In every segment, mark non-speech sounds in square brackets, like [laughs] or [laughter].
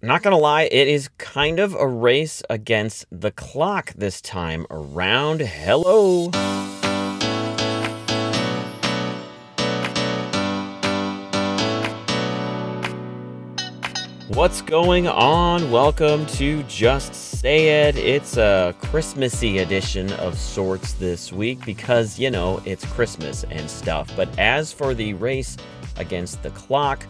not gonna lie, it is kind of a race against the clock this time around. Hello. What's going on? Welcome to Just Say It. It's a Christmassy edition of sorts this week because, you know, it's Christmas and stuff. But as for the race against the clock,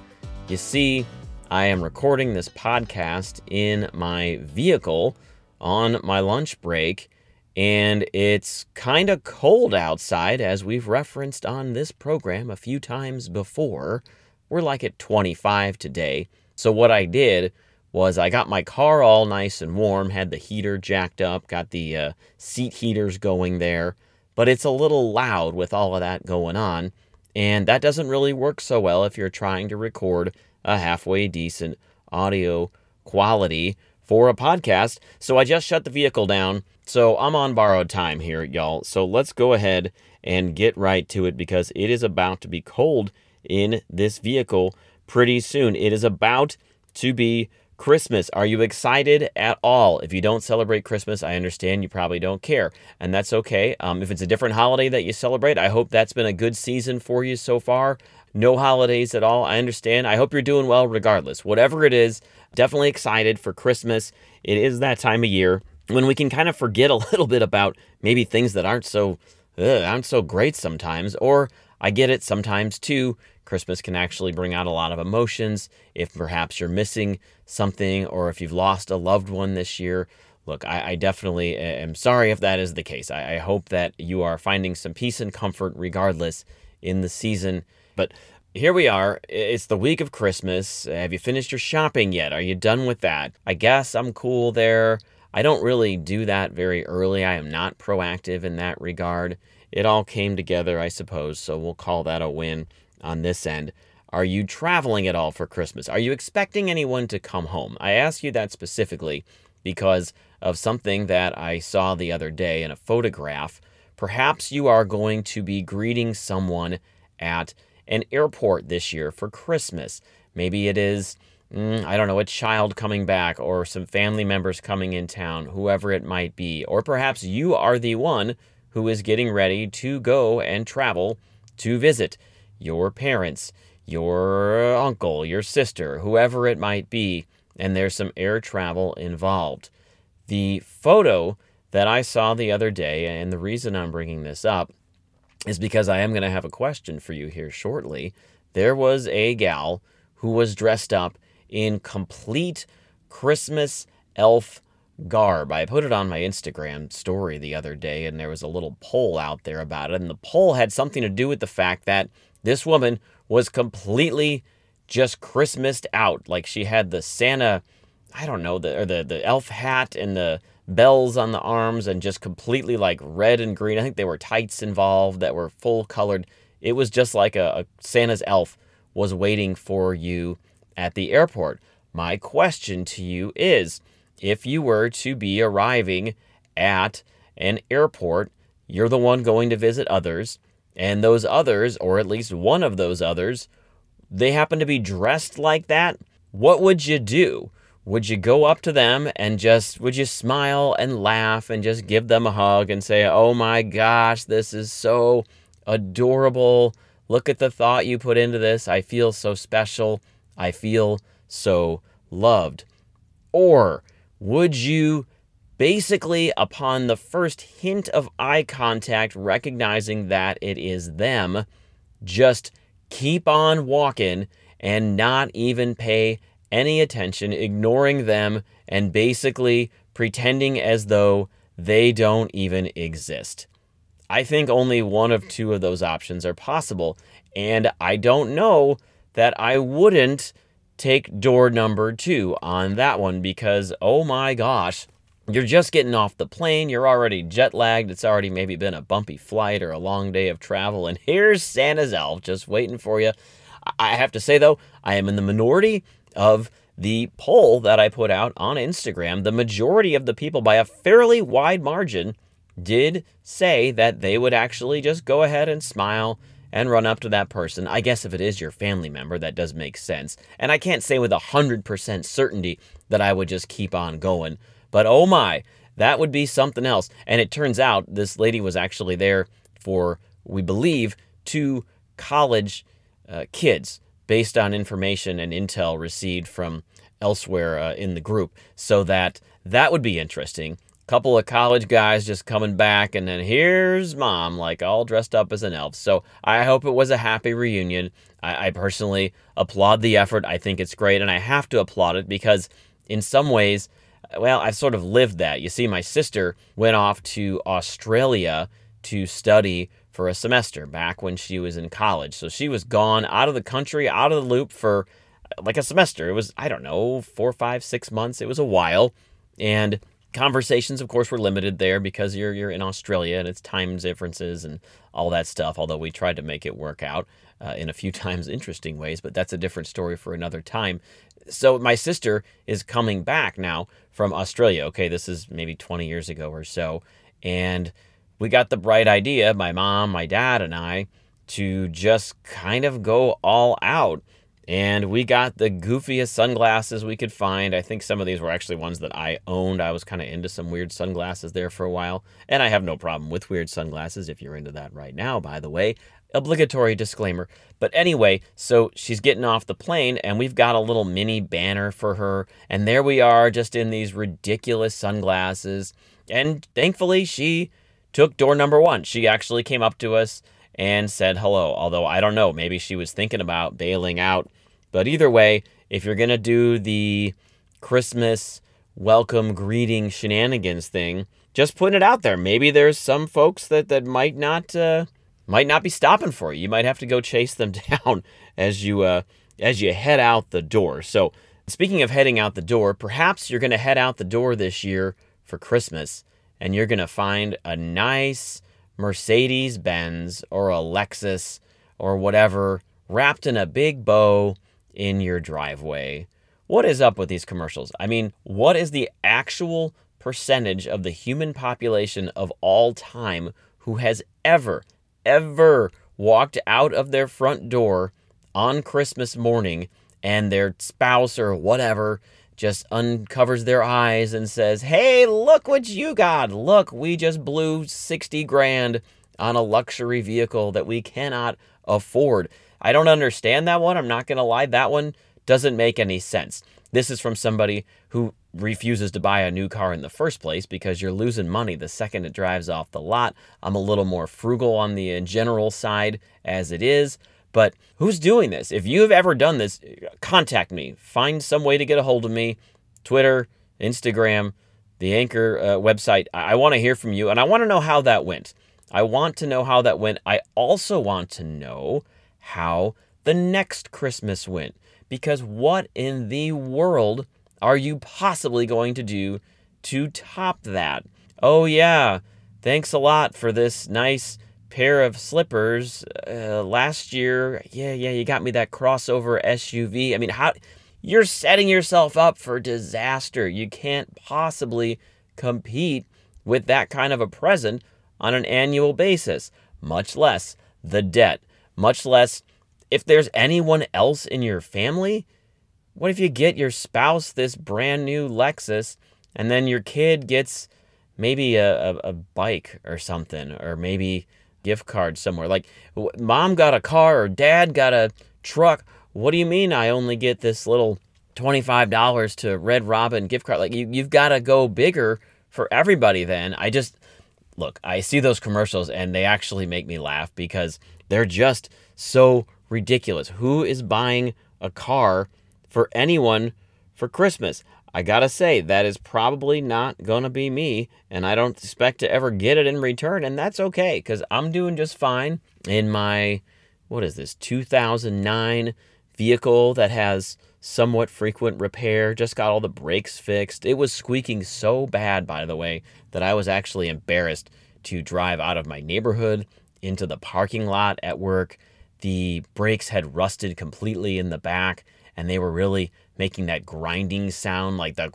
you see, I am recording this podcast in my vehicle on my lunch break, and it's kind of cold outside, as we've referenced on this program a few times before. We're like at 25 today. So, what I did was I got my car all nice and warm, had the heater jacked up, got the uh, seat heaters going there, but it's a little loud with all of that going on. And that doesn't really work so well if you're trying to record a halfway decent audio quality for a podcast. So I just shut the vehicle down. So I'm on borrowed time here, y'all. So let's go ahead and get right to it because it is about to be cold in this vehicle pretty soon. It is about to be Christmas. Are you excited at all? If you don't celebrate Christmas, I understand you probably don't care, and that's okay. Um, if it's a different holiday that you celebrate, I hope that's been a good season for you so far. No holidays at all, I understand. I hope you're doing well regardless. Whatever it is, definitely excited for Christmas. It is that time of year when we can kind of forget a [laughs] little bit about maybe things that aren't so ugh, aren't so great sometimes, or I get it sometimes too. Christmas can actually bring out a lot of emotions. If perhaps you're missing something or if you've lost a loved one this year, look, I, I definitely am sorry if that is the case. I, I hope that you are finding some peace and comfort regardless in the season. But here we are. It's the week of Christmas. Have you finished your shopping yet? Are you done with that? I guess I'm cool there. I don't really do that very early. I am not proactive in that regard. It all came together, I suppose, so we'll call that a win on this end. Are you traveling at all for Christmas? Are you expecting anyone to come home? I ask you that specifically because of something that I saw the other day in a photograph. Perhaps you are going to be greeting someone at an airport this year for Christmas. Maybe it is, mm, I don't know, a child coming back or some family members coming in town, whoever it might be. Or perhaps you are the one who is getting ready to go and travel to visit your parents, your uncle, your sister, whoever it might be, and there's some air travel involved. The photo that I saw the other day, and the reason I'm bringing this up is because I am going to have a question for you here shortly. There was a gal who was dressed up in complete Christmas elf garb. I put it on my Instagram story the other day, and there was a little poll out there about it. And the poll had something to do with the fact that this woman was completely just Christmased out. Like she had the Santa, I don't know, the or the the elf hat and the bells on the arms and just completely like red and green. I think there were tights involved that were full colored. It was just like a, a Santa's elf was waiting for you at the airport. My question to you is if you were to be arriving at an airport, you're the one going to visit others and those others, or at least one of those others, they happen to be dressed like that, what would you do? Would you go up to them and just, would you smile and laugh and just give them a hug and say, oh my gosh, this is so adorable. Look at the thought you put into this. I feel so special. I feel so loved. Or would you basically, upon the first hint of eye contact, recognizing that it is them, just keep on walking and not even pay any attention, ignoring them and basically pretending as though they don't even exist. I think only one of two of those options are possible, and I don't know that I wouldn't take door number two on that one because, oh my gosh, you're just getting off the plane, you're already jet lagged, it's already maybe been a bumpy flight or a long day of travel, and [laughs] here's Santa's elf just waiting for you. I have to say, though, I am in the minority of the poll that I put out on Instagram. The majority of the people, by a fairly wide margin, did say that they would actually just go ahead and smile and run up to that person. I guess if it is your family member, that does make sense. And I can't say with 100% certainty that I would just keep on going. But oh my, that would be something else. And it turns out this lady was actually there for, we believe, two college uh, kids based on information and intel received from elsewhere uh, in the group. So that that would be interesting. Couple of college guys just coming back, and then here's mom, like all dressed up as an elf. So I hope it was a happy reunion. I, I personally applaud the effort. I think it's great, and I have to applaud it because, in some ways, well, I've sort of lived that. You see, my sister went off to Australia to study for a semester back when she was in college. So she was gone out of the country, out of the loop for like a semester. It was, I don't know, four, five, six months. It was a while. And conversations, of course, were limited there because you're you're in Australia and it's time differences and all that stuff. Although we tried to make it work out uh, in a few [laughs] times interesting ways, but that's a different story for another time. So my sister is coming back now from Australia. Okay, this is maybe 20 years ago or so, and we got the bright idea, my mom, my dad, and I, to just kind of go all out and we got the goofiest sunglasses we could find. I think some of these were actually ones that I owned. I was kind of into some weird sunglasses there for a while. And I have no problem with weird sunglasses if you're into that right now, by the way. Obligatory disclaimer. But anyway, so she's getting off the plane, and we've got a little mini banner for her. And there we are, just in these ridiculous sunglasses. And thankfully, she took door number one. She actually came up to us and said hello. Although I don't know, maybe she was thinking about bailing out but either way, if you're going to do the Christmas welcome greeting shenanigans thing, just putting it out there. Maybe there's some folks that, that might not uh, might not be stopping for you. You might have to go chase them [laughs] down as you uh, as you head out the door. So speaking of heading out the door, perhaps you're going to head out the door this year for Christmas and you're going to find a nice Mercedes Benz or a Lexus or whatever wrapped in a big bow in your driveway. What is up with these commercials? I mean, what is the actual percentage of the human population of all time who has ever, ever walked out of their front door on Christmas morning and their spouse or whatever just uncovers their eyes and says, Hey, look what you got. Look, we just blew 60 grand on a luxury vehicle that we cannot afford. I don't understand that one. I'm not going to lie. That one doesn't make any sense. This is from somebody who refuses to buy a new car in the first place because you're losing money the second it drives off the lot. I'm a little more frugal on the general side as it is. But who's doing this? If you have ever done this, contact me. Find some way to get a hold of me. Twitter, Instagram, the Anchor uh, website. I, I want to hear from you and I want to know how that went. I want to know how that went. I also want to know how the next Christmas went. Because what in the world are you possibly going to do to top that? Oh, yeah, thanks a lot for this nice pair of slippers uh, last year. Yeah, yeah, you got me that crossover SUV. I mean, how you're setting yourself up for disaster. You can't possibly compete with that kind of a present on an annual basis, much less the debt much less if there's anyone else in your family. What if you get your spouse this brand new Lexus and then your kid gets maybe a, a, a bike or something, or maybe gift card somewhere? Like, mom got a car or dad got a truck. What do you mean I only get this little $25 to Red Robin gift card? Like, you, you've got to go bigger for everybody then. I just, look, I see those commercials and they actually make me laugh because they're just so ridiculous. Who is buying a car for anyone for Christmas? I gotta say, that is probably not gonna be me, and I don't expect to ever get it in return, and that's okay, because I'm doing just fine in my, what is this, 2009 vehicle that has somewhat frequent repair, just got all the brakes fixed. It was squeaking so bad, by the way, that I was actually embarrassed to drive out of my neighborhood into the parking lot at work. The brakes had rusted completely in the back, and they were really making that grinding sound like the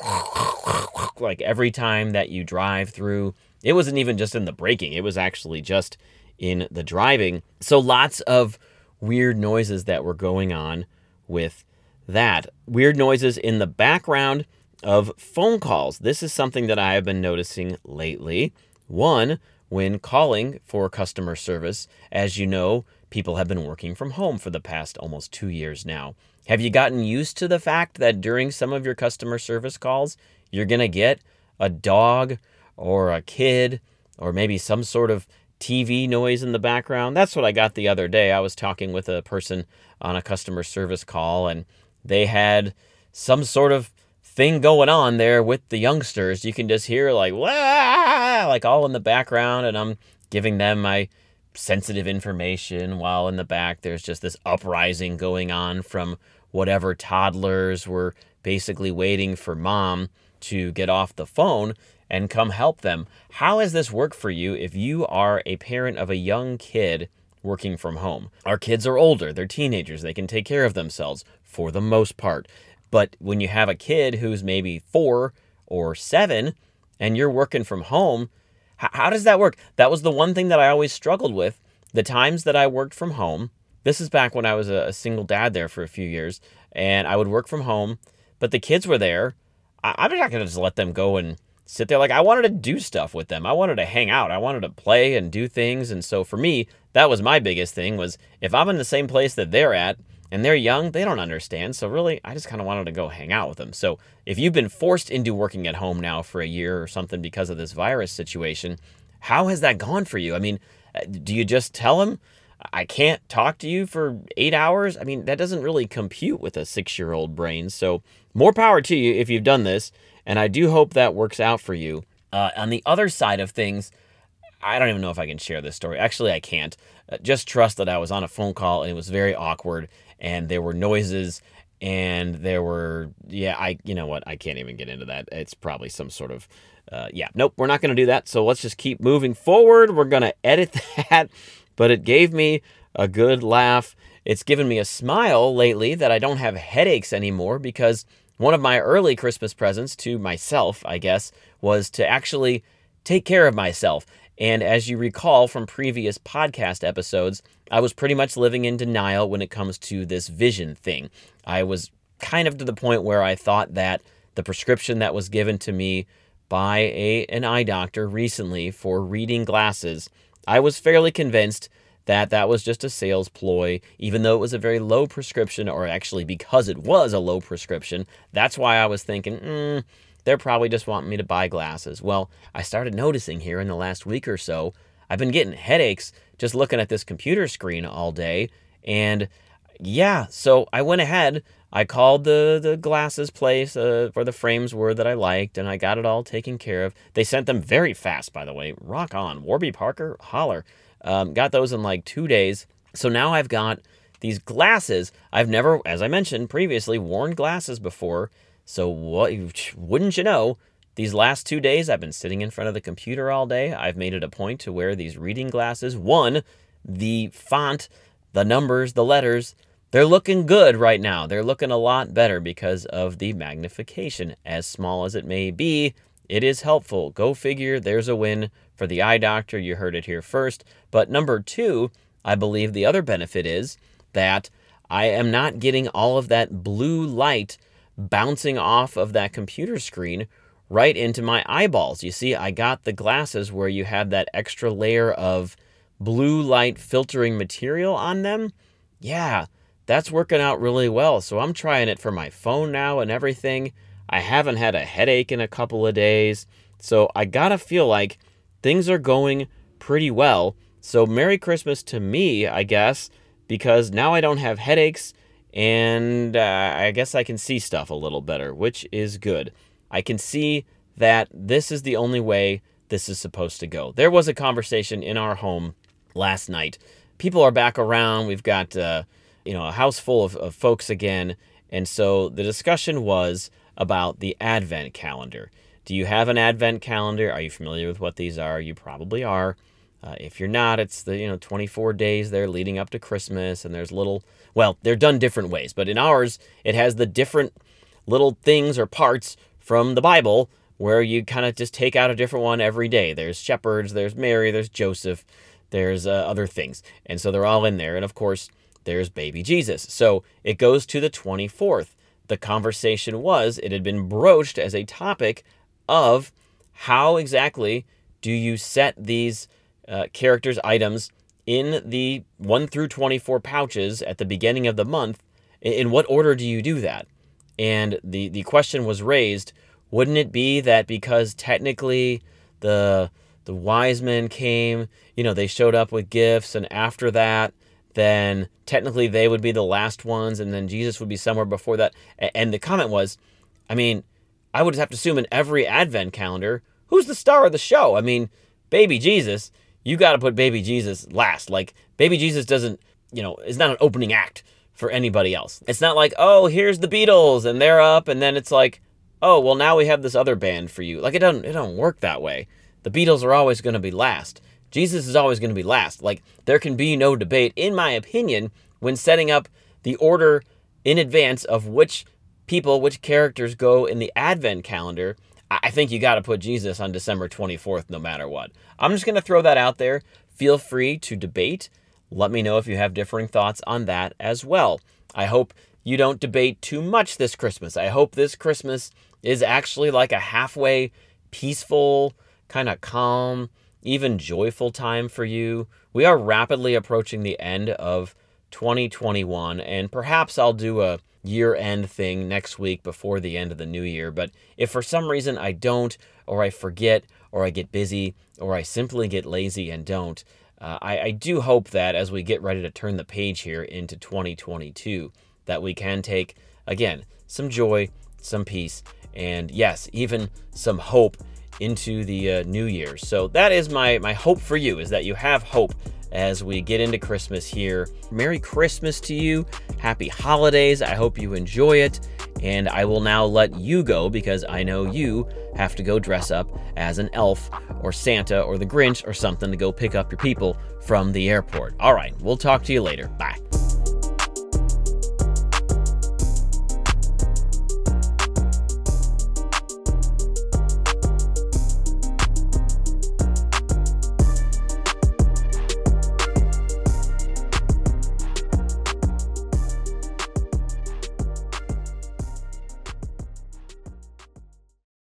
[laughs] like every time that you drive through. It wasn't even just in the braking, it was actually just in the driving. So lots of weird noises that were going on with that. Weird noises in the background of phone calls. This is something that I have been noticing lately. One, when calling for customer service, as you know, people have been working from home for the past almost two years now. Have you gotten used to the fact that during some of your customer service calls, you're going to get a dog or a kid or maybe some sort of TV noise in the background? That's what I got the other day. I was talking with a person on a customer service call and they had some sort of thing going on there with the youngsters. You can just hear like, Wah! like all in the background, and I'm giving them my sensitive information while in the back there's just this uprising going on from whatever toddlers were basically waiting for mom to get off the phone and come help them. How has this worked for you if you are a parent of a young kid working from home? Our kids are older, they're teenagers, they can take care of themselves for the most part. But when you have a kid who's maybe four or seven and you're working from home, how does that work? That was the one thing that I always struggled with. The times that I worked from home, this is back when I was a, single dad there for a few years, and I would work from home, but the kids were there. I, am not going to just let them go and sit there. Like, I wanted to do stuff with them. I wanted to hang out. I wanted to play and do things. And so for me, that was my biggest thing was if I'm in the same place that they're at, and they're young, they don't understand. So really, I just kind of wanted to go hang out with them. So if you've been forced into working at home now for a year or something because of this virus situation, how has that gone for you? I mean, uh, do you just tell them, I can't talk to you for eight hours? I mean, that doesn't really compute with a six year old brain. So more power to you if you've done this. And I do hope that works out for you. Uh, on the other side of things, I don't even know if I can share this story. Actually, I can't. Uh, just trust that I was on a phone call and it was very awkward and there were noises and there were yeah i you know what i can't even get into that. It's probably some sort of uh, yeah nope we're not going to do that. So let's just keep moving forward. We're going to edit [laughs] that but it gave me a good laugh. It's given me a smile lately that i don't have headaches anymore because one of my early christmas presents to myself i guess was to actually take care of myself. And as you recall from previous podcast episodes, I was pretty much living in denial when it comes to this vision thing. I was kind of to the point where I thought that the prescription that was given to me by a, an eye doctor recently for reading glasses, I was fairly convinced that that was just a sales ploy, even though it was a very low prescription, or actually because it was a low prescription. That's why I was thinking, mm, they're probably just wanting me to buy glasses. Well, I started noticing here in the last week or so, I've been getting headaches just looking at this computer screen all day. And yeah, so I went ahead. I called the, the glasses place uh, where the frames were that I liked, and I got it all taken care of. They sent them very fast, by the way. Rock on. Warby Parker, holler. Um, got those in like two days. So now I've got these glasses. I've never, as I mentioned previously, worn glasses before. So what wouldn't you know? These last two days, I've been sitting in front of the computer all day. I've made it a point to wear these reading glasses. One, the font, the numbers, the letters, they're looking good right now. They're looking a lot better because of the magnification. As small as it may be, it is helpful. Go figure, there's a win for the eye doctor. You heard it here first. But number two, I believe the other benefit is that I am not getting all of that blue light bouncing off of that computer screen right into my eyeballs. You see, I got the glasses where you have that extra layer of blue light filtering material on them. Yeah, that's working out really well. So I'm trying it for my phone now and everything. I haven't had a headache in a couple of days. So I gotta feel like things are going pretty well. So Merry Christmas to me, I guess, because now I don't have headaches and uh, I guess I can see stuff a little better, which is good. I can see that this is the only way this is supposed to go. There was a conversation in our home last night. People are back around. We've got uh, you know a house full of, of folks again, and so the discussion was about the Advent calendar. Do you have an Advent calendar? Are you familiar with what these are? You probably are. Uh, if you're not, it's the you know 24 days there leading up to Christmas, and there's little. Well, they're done different ways, but in ours, it has the different little things or parts from the Bible where you kind of just take out a different one every day. There's shepherds, there's Mary, there's Joseph, there's uh, other things. And so they're all in there. And of course, there's baby Jesus. So it goes to the 24th. The conversation was, it had been broached as a topic of how exactly do you set these uh, characters' items in the 1 through 24 pouches at the beginning of the month? In what order do you do that? And the, the question was raised wouldn't it be that because technically the the wise men came, you know, they showed up with gifts, and after that, then technically they would be the last ones, and then Jesus would be somewhere before that. And the comment was, I mean, I would have to assume in every Advent calendar, who's the star of the show? I mean, baby Jesus, you got to put baby Jesus last. Like, baby Jesus doesn't, you know, is not an opening act for anybody else. It's not like, oh, here's the Beatles and they're up, and then it's like, oh, well, now we have this other band for you. Like, it doesn't, it don't work that way. The Beatles are always going to be last. Jesus is always going to be last. Like, there can be no debate, in my opinion, when setting up the order in advance of which people, which characters go in the Advent calendar. I think you got to put Jesus on December 24th no matter what. I'm just going to throw that out there. Feel free to debate. Let me know if you have differing thoughts on that as well. I hope you don't debate too much this Christmas. I hope this Christmas is actually like a halfway peaceful, kind of calm, even joyful time for you. We are rapidly approaching the end of 2021, and perhaps I'll do a year end thing next week before the end of the new year. But if for some reason I don't, or I forget, or I get busy, or I simply get lazy and don't, uh, I, I do hope that as we get ready to turn the page here into 2022, that we can take, again, some joy, some peace, and yes, even some hope into the uh, new year. So that is my my hope for you is that you have hope as we get into Christmas here. Merry Christmas to you. Happy holidays. I hope you enjoy it. And I will now let you go because I know you have to go dress up as an elf or Santa or the Grinch or something to go pick up your people from the airport. All right, we'll talk to you later. Bye.